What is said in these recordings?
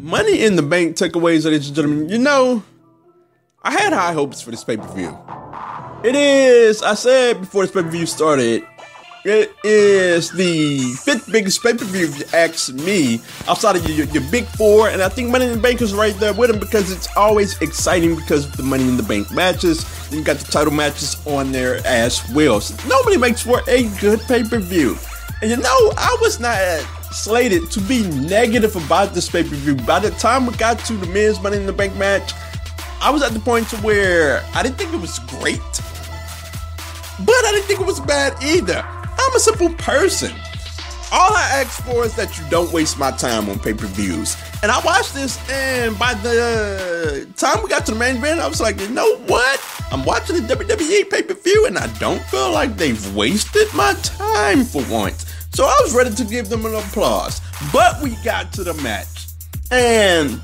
Money in the Bank takeaways, ladies and gentlemen. You know, I had high hopes for this pay per view. It is, I said before this pay per view started, it is the fifth biggest pay per view, if you ask me, outside of your, your, big four. And I think Money in the Bank is right there with them because it's always exciting because of the Money in the Bank matches. You got the title matches on there as well. So nobody makes for a good pay per view. And you know, I was not slated to be negative about this pay per view. By the time we got to the men's Money in the Bank match, I was at the point to where I didn't think it was great, but I didn't think it was bad either. I'm a simple person. All I ask for is that you don't waste my time on pay per views. And I watched this, and by the time we got to the main event, I was like, you know what? I'm watching the WWE pay per view, and I don't feel like they've wasted my time for once. So I was ready to give them an applause. But we got to the match. And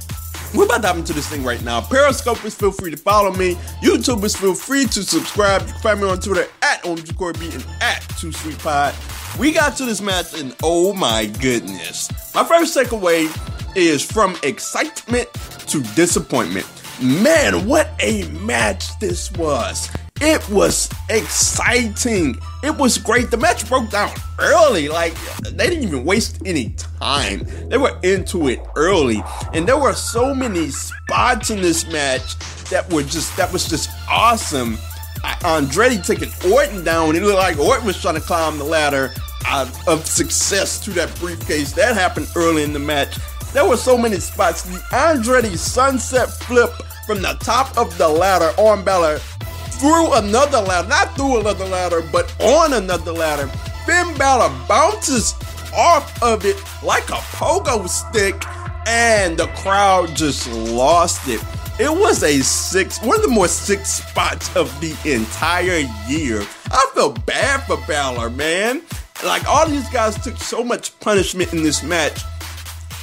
we're about to hop into this thing right now. Periscopers, feel free to follow me. YouTubers, feel free to subscribe. You can find me on Twitter at OMGCorby and at Too Sweet Pod. We got to this match, and oh my goodness. My first takeaway is from excitement to disappointment. Man, what a match this was! It was exciting. It was great. The match broke down early. Like, they didn't even waste any time. They were into it early. And there were so many spots in this match that were just, that was just awesome. Andrade taking Orton down. It looked like Orton was trying to climb the ladder of success to that briefcase. That happened early in the match. There were so many spots. The Andrade sunset flip from the top of the ladder on Balor through another ladder, not through another ladder, but on another ladder. Finn Balor bounces off of it like a pogo stick, and the crowd just lost it. It was a six, one of the more six spots of the entire year. I felt bad for Balor, man. Like all these guys took so much punishment in this match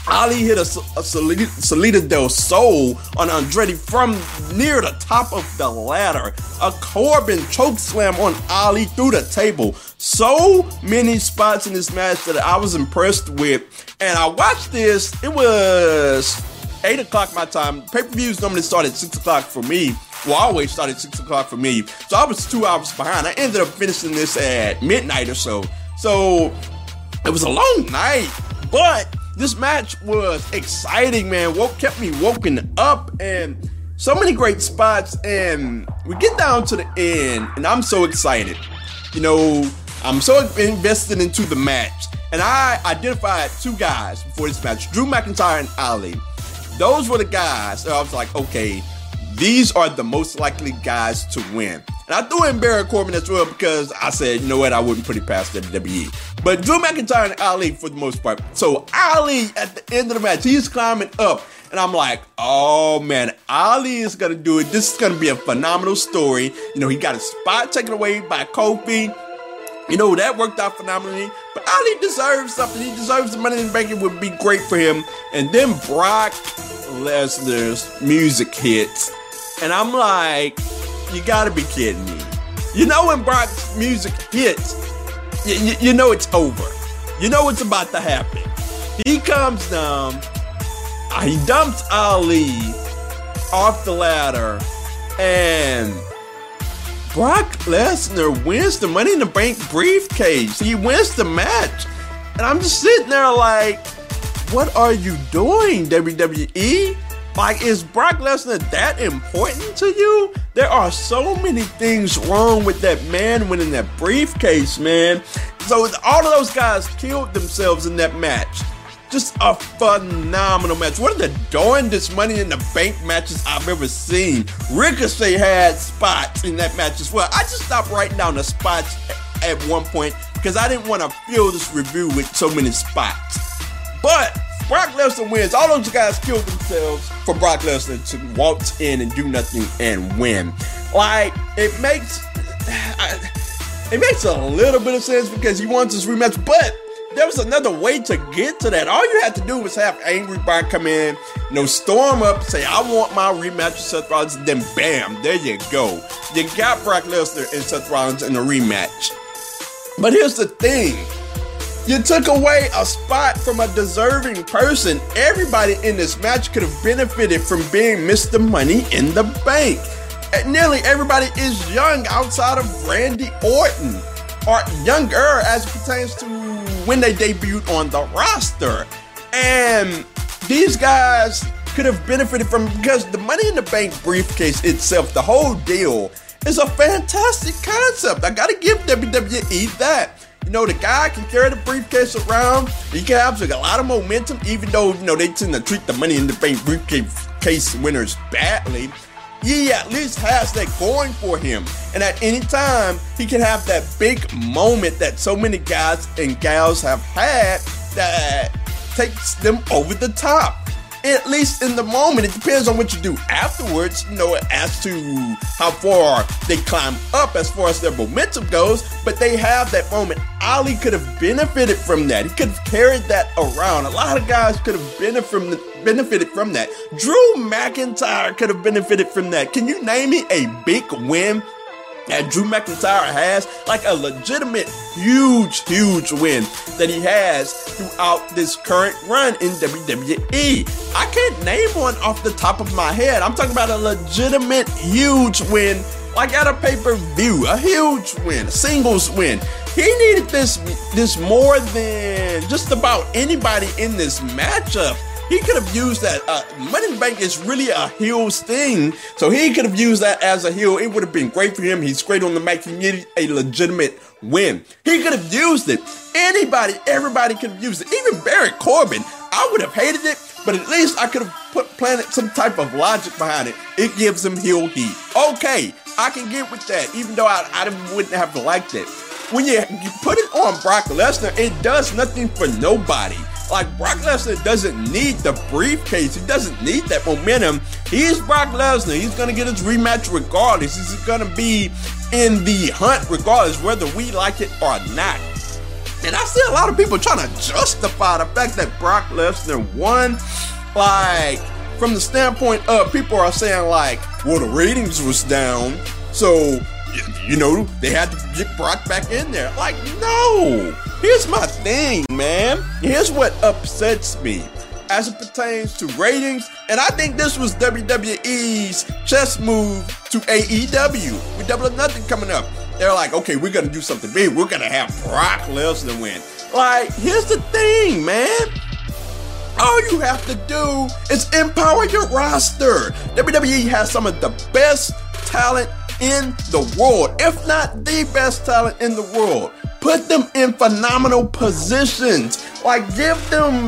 Ali hit a, a Salida, del Sol on Andrade from near the top of the ladder. A Corbin choke slam on Ali through the table. So many spots in this match that I was impressed with. And I watched this, it was 8 o'clock my time. Pay per views normally start at 6 o'clock for me. Well, I always start at 6 o'clock for me. So I was two hours behind. I ended up finishing this at midnight or so. So it was a long night, but this match was exciting, man. Woke kept me woken up and so many great spots. And we get down to the end, and I'm so excited. You know, I'm so invested into the match. And I identified two guys before this match Drew McIntyre and Ali. Those were the guys. I was like, okay, these are the most likely guys to win. And I threw in Baron Corbin as well because I said, you know what, I wouldn't put it past WWE. But Drew McIntyre and Ali for the most part. So Ali at the end of the match, he's climbing up. And I'm like, oh man, Ali is gonna do it. This is gonna be a phenomenal story. You know, he got a spot taken away by Kofi. You know, that worked out phenomenally. But Ali deserves something. He deserves the money in the bank. It would be great for him. And then Brock Lesnar's music hits. And I'm like, you gotta be kidding me. You know when Brock's music hits, you, you, know it's over. You know what's about to happen. He comes down, uh, he dumps Ali off the ladder, and Brock Lesnar wins the Money in the Bank briefcase. He wins the match. And I'm just sitting there like, what are you doing, WWE? Like, is Brock Lesnar that important to you? There are so many things wrong with that man winning that briefcase, man. So all of those guys killed themselves in that match. Just a phenomenal match. One of the darndest money in the bank matches I've ever seen. Ricochet had spots in that match as well. I just stopped writing down the spots at one point because I didn't want to fill this review with so many spots. But Brock Lesnar wins. All those guys killed themselves for Brock Lesnar to waltz in and do nothing and win. Like it makes it makes a little bit of sense because he wants this rematch, but there was another way to get to that. All you had to do was have Angry Brock come in, you know, storm up, say, I want my rematch with Seth Rollins, then bam, there you go. You got Brock Lesnar and Seth Rollins in a rematch. But here's the thing You took away a spot from a deserving person. Everybody in this match could have benefited from being Mr. Money in the Bank. And nearly everybody is young outside of Randy Orton, or younger as it pertains to when they debuted on the roster. And these guys could have benefited from because the Money in the Bank briefcase itself, the whole deal, is a fantastic concept. I gotta give WWE that. You know, the guy can carry the briefcase around. He can have like, a lot of momentum, even though, you know, they tend to treat the Money in the Bank briefcase winners badly. He at least has that going for him. And at any time, he can have that big moment that so many guys and gals have had that takes them over the top at least in the moment. It depends on what you do afterwards, you know, as to how far they climb up as far as their momentum goes. But they have that moment. Ali could have benefited from that. He could have carried that around. A lot of guys could have benefited from, the, benefited from that. Drew McIntyre could have benefited from that. Can you name me a big win that Drew McIntyre has, like a legitimate, huge, huge win that he has throughout this current run in WWE. I can't name one off the top of my head. I'm talking about a legitimate, huge win, like at a pay per view, a huge win, a singles win. He needed this this more than just about anybody in this matchup. He could have used that. Uh, Money in the Bank is really a heel's thing, so he could have used that as a heel. It would have been great for him. He's great on the mic. He needed a legitimate win. He could have used it. Anybody, everybody could have used it. Even Baron Corbin. I would have hated it, but at least I could have put planted some type of logic behind it. It gives him heel heat. Okay, I can get with that, even though I, I wouldn't have liked it. When you, you put it on Brock Lesnar, it does nothing for nobody. Like Brock Lesnar doesn't need the briefcase. He doesn't need that momentum. He's Brock Lesnar. He's gonna get his rematch regardless. He's gonna be in the hunt regardless, whether we like it or not. And I see a lot of people trying to justify the fact that Brock Lesnar won. Like, from the standpoint of people are saying, like, well, the ratings was down. So you know, they had to get Brock back in there. Like, no. Here's my thing, man. Here's what upsets me as it pertains to ratings. And I think this was WWE's chess move to AEW with Double or Nothing coming up. They're like, okay, we're gonna do something big. We're gonna have Brock Lesnar win. Like, here's the thing, man. All you have to do is empower your roster. WWE has some of the best talent in the world, if not the best talent in the world. Put them in phenomenal positions. Like, give them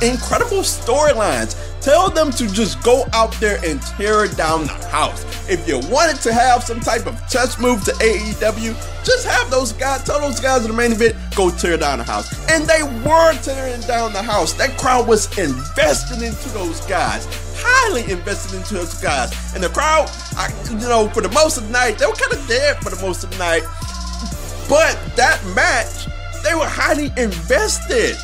incredible storylines. Tell them to just go out there and tear down the house. If you wanted to have some type of chess move to AEW, just have those guys, tell those guys in the main event, go tear down the house. And they were tearing down the house. That crowd was investing into those guys highly invested into those guys. And the crowd, I, you know, for the most of the night, they were kind of dead for the most of the night. But that match, they were highly invested.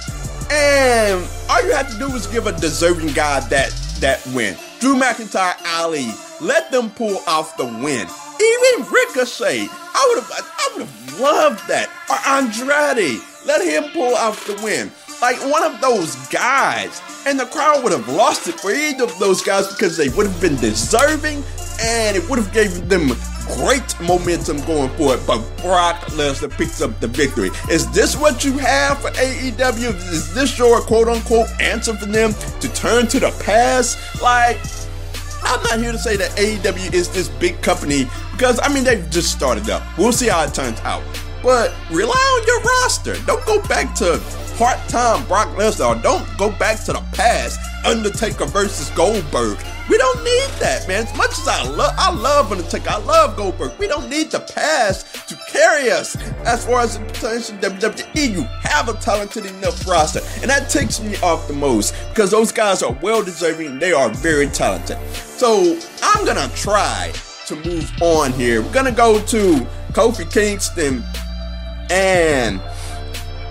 And all you had to do was give a deserving guy that that win. Drew McIntyre, Ali, let them pull off the win. Even Ricochet, I would have, I would have loved that. Or Andrade, let him pull off the win. Like one of those guys and the crowd would have lost it for either of those guys because they would have been deserving and it would have given them great momentum going forward. But Brock Lesnar picks up the victory. Is this what you have for AEW? Is this your quote unquote answer for them to turn to the past? Like, I'm not here to say that AEW is this big company because I mean they've just started up. We'll see how it turns out. But rely on your roster. Don't go back to part-time Brock Lesnar. Don't go back to the past. Undertaker versus Goldberg. We don't need that, man. As much as I love, I love Undertaker. I love Goldberg. We don't need the past to carry us. As far as the potential WWE, you have a talented enough roster, and that takes me off the most because those guys are well deserving. They are very talented. So I'm gonna try to move on here. We're gonna go to Kofi Kingston and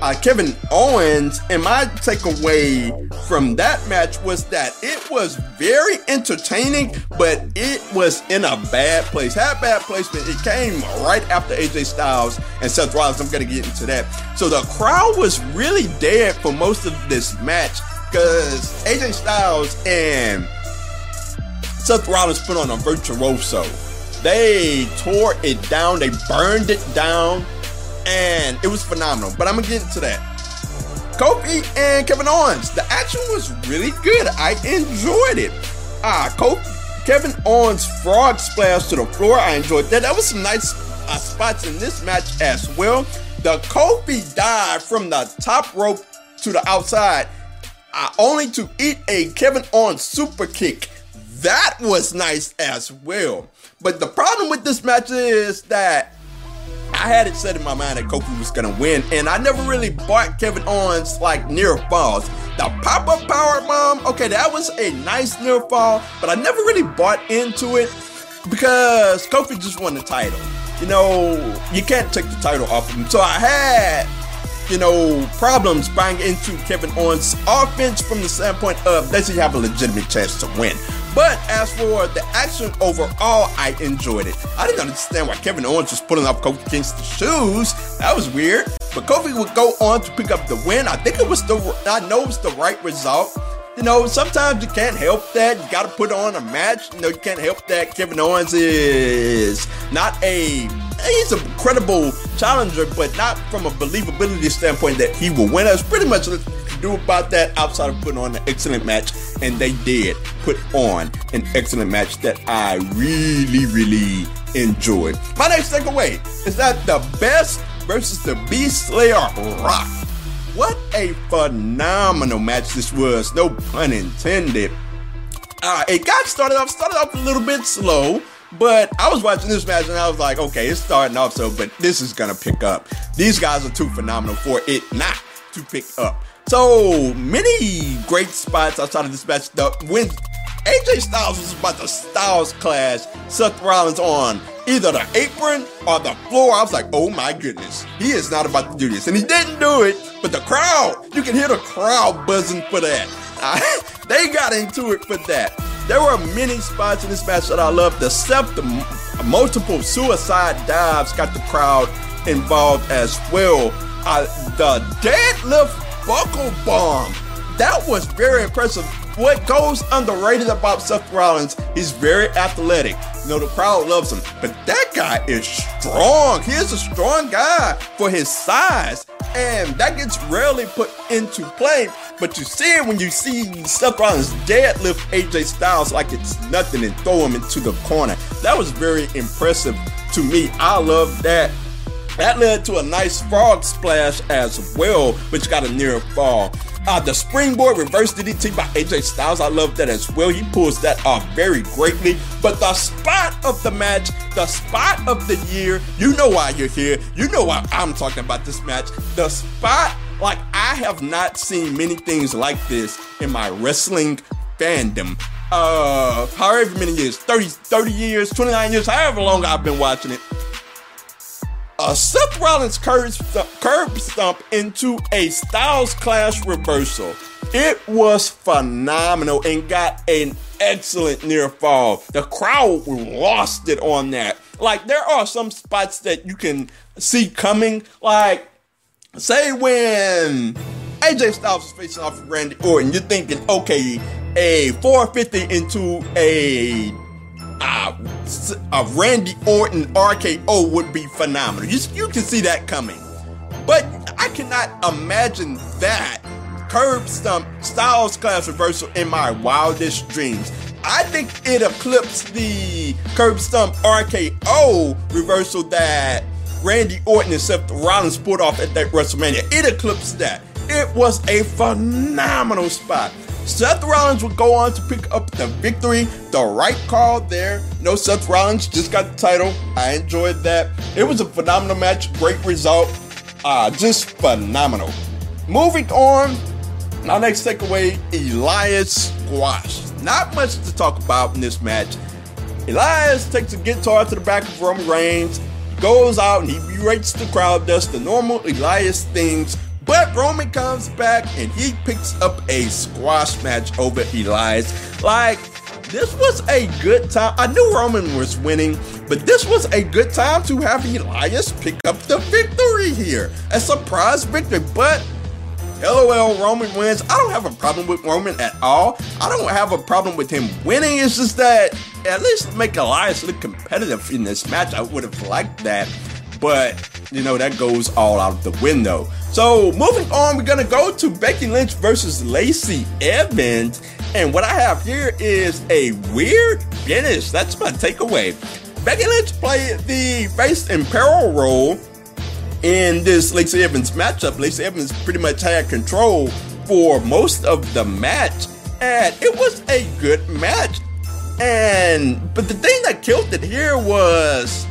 uh, Kevin Owens, and my takeaway from that match was that it was very entertaining, but it was in a bad place. Had bad placement. It came right after AJ Styles and Seth Rollins. I'm gonna get into that. So the crowd was really dead for most of this match because AJ Styles and Seth Rollins put on a virtuoso. They tore it down. They burned it down and it was phenomenal. But I'm gonna get into that. Kofi and Kevin Owens. The action was really good. I enjoyed it. Ah, Kofi, Kevin Owens frog splash to the floor. I enjoyed that. That was some nice uh, spots in this match as well. The Kofi dive from the top rope to the outside, uh, only to eat a Kevin Owens super kick. That was nice as well. But the problem with this match is that I had it set in my mind that Kofi was gonna win, and I never really bought Kevin Owens like near falls. The pop up power bomb, okay, that was a nice near fall, but I never really bought into it because Kofi just won the title. You know, you can't take the title off of him. So I had, you know, problems buying into Kevin Owens' offense from the standpoint of does he have a legitimate chance to win? But as for the action overall, I enjoyed it. I didn't understand why Kevin Owens was pulling off Kofi Kingston's shoes. That was weird. But Kofi would go on to pick up the win. I think it was the I know it was the right result. You know, sometimes you can't help that. You got to put on a match. You know, you can't help that. Kevin Owens is not a he's a credible challenger, but not from a believability standpoint that he will win. That's pretty much do about that outside of putting on an excellent match. And they did put on an excellent match that I really, really enjoyed. My next takeaway is that the best versus the Beast Slayer Rock. What a phenomenal match this was, no pun intended. Uh, it got started off, started off a little bit slow, but I was watching this match and I was like, okay, it's starting off so, but this is gonna pick up. These guys are too phenomenal for it not to pick up. So many great spots outside of this match. The when AJ Styles was about to Styles clash Seth Rollins on either the apron or the floor. I was like, oh my goodness, he is not about to do this. And he didn't do it, but the crowd, you can hear the crowd buzzing for that. they got into it for that. There were many spots in this match that I loved. The the multiple suicide dives got the crowd involved as well. Uh, the deadlift buckle bomb, that was very impressive what goes underrated about Seth Rollins, he's very athletic. You know, the crowd loves him, but that guy is strong. He is a strong guy for his size, and that gets rarely put into play. But you see it when you see Seth Rollins deadlift AJ Styles like it's nothing and throw him into the corner. That was very impressive to me. I love that. That led to a nice frog splash as well, which got a near fall. Uh, the springboard reverse DDT by AJ Styles, I love that as well. He pulls that off very greatly. But the spot of the match, the spot of the year, you know why you're here. You know why I'm talking about this match. The spot, like I have not seen many things like this in my wrestling fandom. Uh, however many years, 30, 30 years, 29 years, however long I've been watching it a Seth Rollins curb, curb stomp into a Styles Clash reversal. It was phenomenal and got an excellent near fall. The crowd lost it on that. Like, there are some spots that you can see coming. Like, say when AJ Styles is facing off Randy Orton, you're thinking, okay, a 450 into a uh, a Randy Orton RKO would be phenomenal. You, you can see that coming. But I cannot imagine that curb stomp Styles Clash reversal in my wildest dreams. I think it eclipsed the curb stomp RKO reversal that Randy Orton and Seth Rollins pulled off at that WrestleMania. It eclipsed that. It was a phenomenal spot. Seth Rollins would go on to pick up the victory. The right call there. No, Seth Rollins just got the title. I enjoyed that. It was a phenomenal match. Great result. Uh, just phenomenal. Moving on. Our next takeaway Elias Squash. Not much to talk about in this match. Elias takes a guitar to the back of Roman Reigns, goes out and he berates the crowd, does the normal Elias things, But Roman comes back and he picks up a squash match over Elias. Like, this was a good time. I knew Roman was winning, but this was a good time to have Elias pick up the victory here. A surprise victory, but LOL, Roman wins. I don't have a problem with Roman at all. I don't have a problem with him winning. It's just that at least make Elias look competitive in this match. I would have liked that. But, you know, that goes all out of the window. So, moving on, we're to go to Becky Lynch versus Lacey Evans. And what I have here is a weird finish. That's my takeaway. Becky Lynch played the face and peril role in this Lacey Evans matchup. Lacey Evans pretty much had control for most of the match, and it was a good match. And but the thing that killed it here was,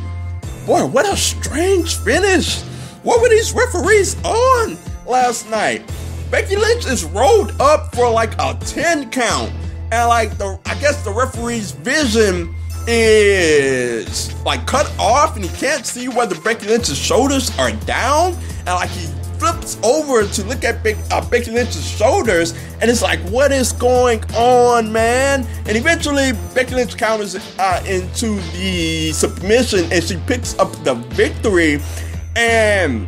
boy, what a strange finish. What were these referees on last night? Becky Lynch is rolled up for like a 10 count. And like the I guess the referee's vision is like cut off and he can't see whether Becky Lynch's shoulders are down. And like he flips over to look at Be- uh, Becky Lynch's shoulders and it's like, what is going on, man? And eventually Becky Lynch counters uh, into the submission and she picks up the victory. And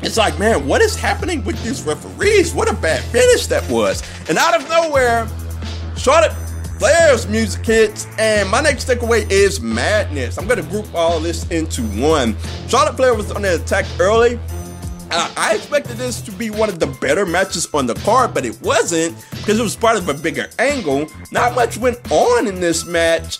it's like, man, what is happening with these referees? What a bad finish that was. And out of nowhere, Charlotte Flair's music hits, and my next takeaway is madness. I'm gonna group all this into one. Charlotte Flair was on the attack early. I expected this to be one of the better matches on the card, but it wasn't because it was part of a bigger angle. Not much went on in this match.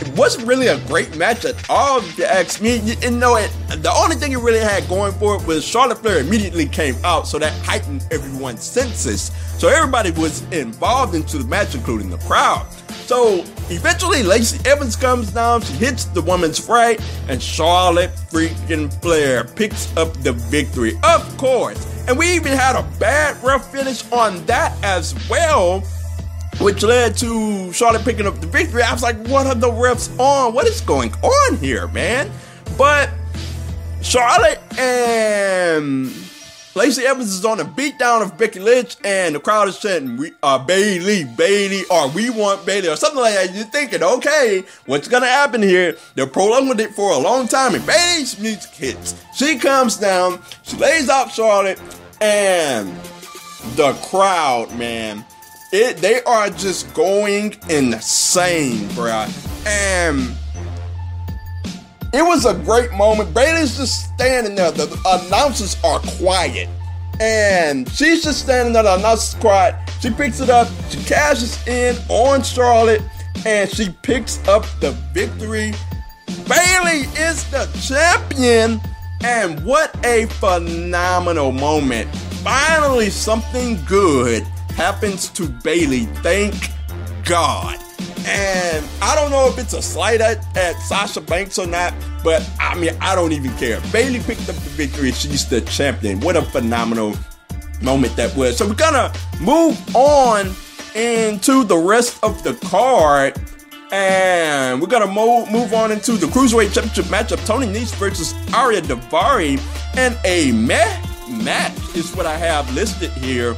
It wasn't really a great match at all, if you ask me. You, you know, it, the only thing it really had going for it was Charlotte Flair immediately came out, so that heightened everyone's senses. So everybody was involved into the match, including the crowd. So eventually, Lacey Evans comes down, she hits the woman's right, and Charlotte freaking Flair picks up the victory. Of course. And we even had a bad rough finish on that as well, which led to Charlotte picking up the victory. I was like, what are the refs on? What is going on here, man? But Charlotte and Lacey Evans is on a beatdown of Becky Lynch, and the crowd is chanting, "We are Bayley, Bayley, or we want Bayley, or something like that." You're thinking, okay, what's gonna happen here? They're prolonging it for a long time, and Bayley's music hits. She comes down, she lays out Charlotte, and the crowd, man, it they are just going insane, bruh. And it was a great moment. Bayley's just standing there. The announcers are quiet. And she's just standing there. The announcers quiet. She picks it up. She cashes in on Charlotte. And she picks up the victory. Bayley is the champion. And what a phenomenal moment. Finally, something good happens to Bayley. Thank God. And I don't know if it's a slight at, at Sasha Banks or not, but I mean, I don't even care. Bayley picked up the victory. She's the champion. What a phenomenal moment that was. So we're gonna move on into the rest of the card. And we're gonna move move on into the cruiserweight championship matchup: Tony Nese versus Ariya Daivari, and a meh match is what I have listed here.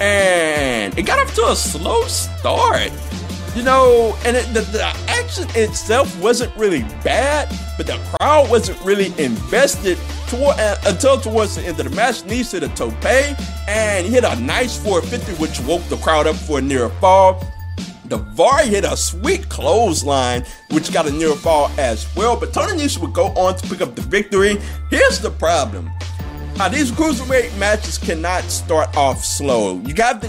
And it got off to a slow start you know, and it, the, the, action itself wasn't really bad, but the crowd wasn't really invested toward, uh, until towards the end of the match. Nese hit a tope, and he hit a nice 450, which woke the crowd up for a near fall. Daivari hit a sweet clothesline, which got a near fall as well. But Tony Nese would go on to pick up the victory. Here's the problem. Uh, these cruiserweight matches cannot start off slow. You got to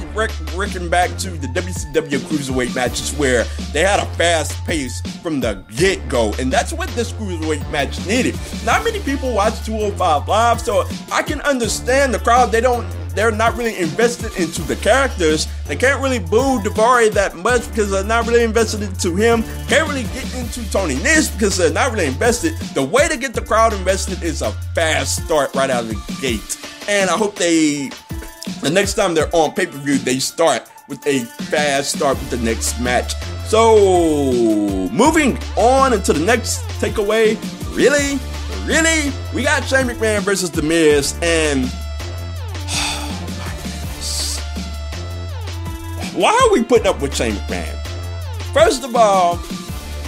reckon back to the WCW cruiserweight matches where they had a fast pace from the get go, and that's what this cruiserweight match needed. Not many people watch 205 Live, so I can understand the crowd. They don't they're not really invested into the characters. They can't really boo Daivari that much because they're not really invested into him. Can't really get into Tony Nese because they're not really invested. The way to get the crowd invested is a fast start right out of the gate. And I hope they, the next time they're on pay per view, they start with a fast start with the next match. So, moving on into the next takeaway. Really? Really? We got Shane McMahon versus The Miz, and why are we putting up with Shane McMahon? First of all,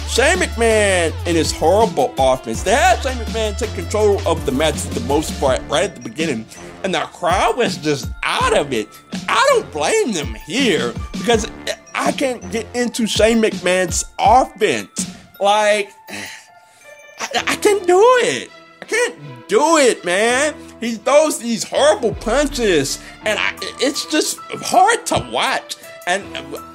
Shane McMahon and his horrible offense. They had Shane McMahon take control of the match for the most part right at the beginning, and the crowd was just out of it. I don't blame them here because I can't get into Shane McMahon's offense. Like, I, I can't do it. I can't do it, man. He throws these horrible punches, and I, it's just hard to watch. And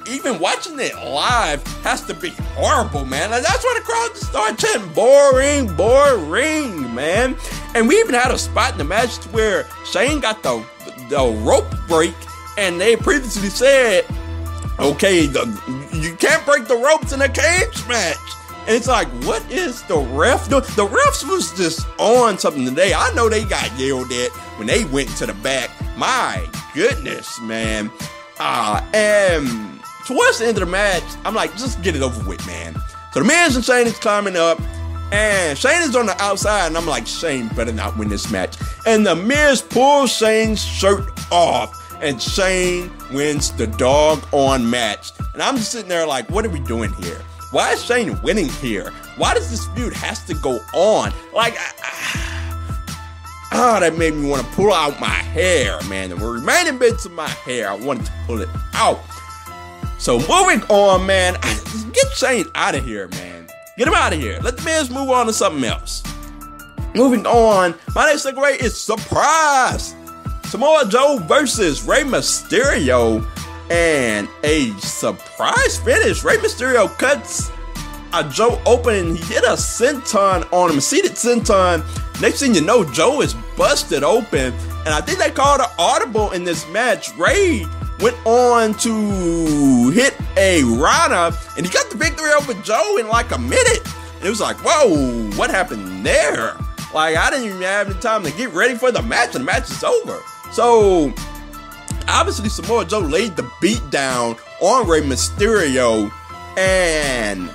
even watching it live has to be horrible, man. And that's when the crowd just started chanting, boring, boring, man. And we even had a spot in the match where Shane got the, the rope break, and they previously said, okay, the, you can't break the ropes in a cage match. And it's like, what is the ref doing? The refs was just on something today. I know they got yelled at when they went to the back. My goodness, man. Uh, and towards the end of the match, I'm like, just get it over with, man. So the Miz and Shane is climbing up, and Shane is on the outside, and I'm like, Shane better not win this match. And the Miz pulls Shane's shirt off, and Shane wins the dog on match. And I'm just sitting there like, what are we doing here? Why is Shane winning here? Why does this feud has to go on? Like, ah, that made me want to pull out my hair, man. The remaining bits of my hair, I wanted to pull it out. So moving on, man, get Shane out of here, man. Get him out of here. Let the Miz move on to something else. Moving on, my next segue is surprise. Samoa Joe versus Rey Mysterio and a surprise finish. Rey Mysterio cuts a Joe open and he hit a senton on him, seated senton. Next thing you know, Joe is busted open. And I think they called an audible in this match. Rey went on to hit a Rana and he got the victory over Joe in like a minute. And it was like, whoa, what happened there? Like, I didn't even have the time to get ready for the match, and the match is over. So, obviously Samoa Joe laid the beat down on Rey Mysterio, and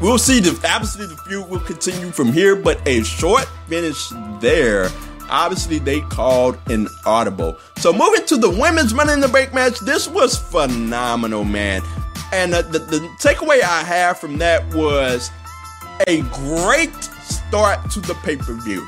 we'll see. The obviously the feud will continue from here, but a short finish there. Obviously, they called an audible. So moving to the women's Money in the Bank match, this was phenomenal, man. And the, the, the takeaway I have from that was a great start to the pay per view.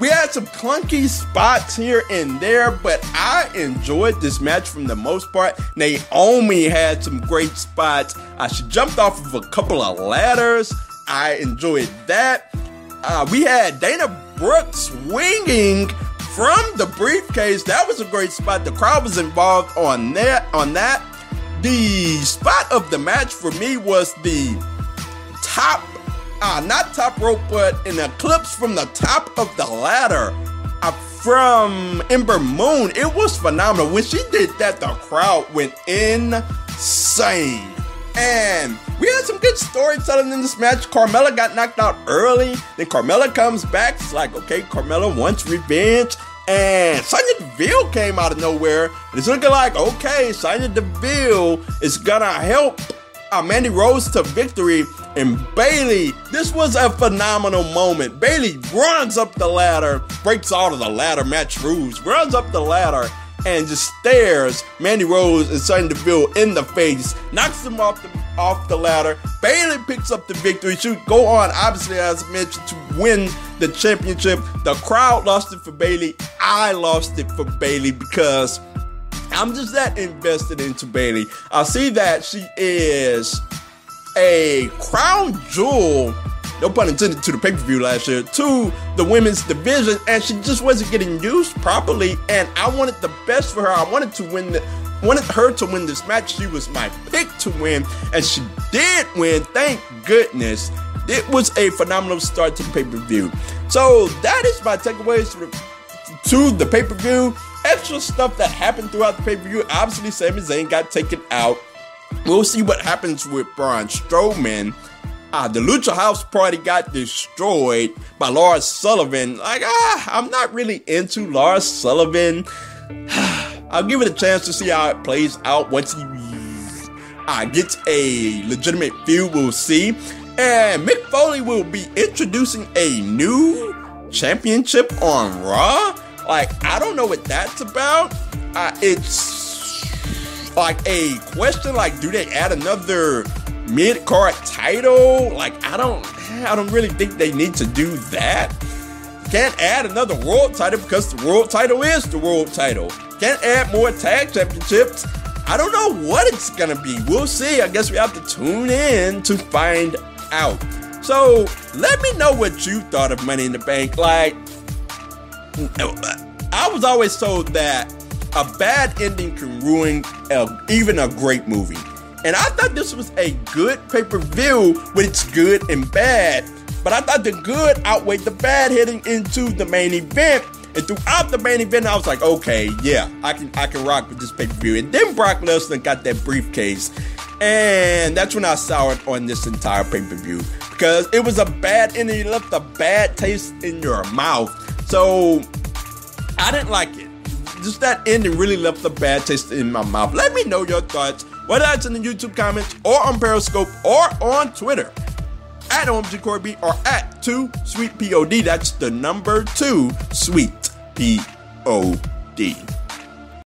We had some clunky spots here and there, but I enjoyed this match from the most part. Naomi had some great spots. Uh, she jumped off of a couple of ladders. I enjoyed that. Uh, we had Dana Brooke swinging from the briefcase. That was a great spot. The crowd was involved on that. On that, the spot of the match for me was the top uh, not top rope, but an eclipse from the top of the ladder uh, from Ember Moon. It was phenomenal. When she did that, the crowd went insane. And we had some good storytelling in this match. Carmella got knocked out early. Then Carmella comes back. It's like, okay, Carmella wants revenge. And Sonya Deville came out of nowhere. And it's looking like, okay, Sonya Deville is gonna help uh, Mandy Rose to victory and Bayley. This was a phenomenal moment. Bayley runs up the ladder, breaks all of the ladder match rules, runs up the ladder and just stares Mandy Rose and Sonya Deville in the face, knocks them off the off the ladder. Bayley picks up the victory. She go on, obviously, as mentioned, to win the championship. The crowd lost it for Bayley. I lost it for Bayley because I'm just that invested into Bayley. I see that she is a crown jewel, no pun intended, to the pay per view last year, to the women's division, and she just wasn't getting used properly. And I wanted the best for her. I wanted to win the. Wanted her to win this match. She was my pick to win, and she did win. Thank goodness. It was a phenomenal start to the pay per view. So that is my takeaways to the pay per view extra stuff that happened throughout the pay per view. Obviously, Sami Zayn got taken out. We'll see what happens with Braun Strowman. Uh, the Lucha House Party got destroyed by Lars Sullivan. Like, ah, I'm not really into Lars Sullivan. I'll give it a chance to see how it plays out once he uh, gets a legitimate feud. We'll see. And Mick Foley will be introducing a new championship on Raw. Like, I don't know what that's about. Uh, it's like a question like, do they add another mid card title? Like, I don't, I don't really think they need to do that. Can't add another world title because the world title is the world title. Can't add more tag championships. I don't know what it's gonna be. We'll see. I guess we have to tune in to find out. So let me know what you thought of Money in the Bank. Like, I was always told that a bad ending can ruin a, even a great movie. And I thought this was a good pay per view with its good and bad. But I thought the good outweighed the bad heading into the main event. And throughout the main event, I was like, okay, yeah, I can I can rock with this pay per view. And then Brock Lesnar got that briefcase, and that's when I soured on this entire pay per view because it was a bad ending. It left a bad taste in your mouth. So I didn't like it. Just that ending really left a bad taste in my mouth. Let me know your thoughts, whether that's in the YouTube comments or on Periscope or on Twitter at OMG Corby or at 2 Sweet POD. That's the number 2 Sweet POD.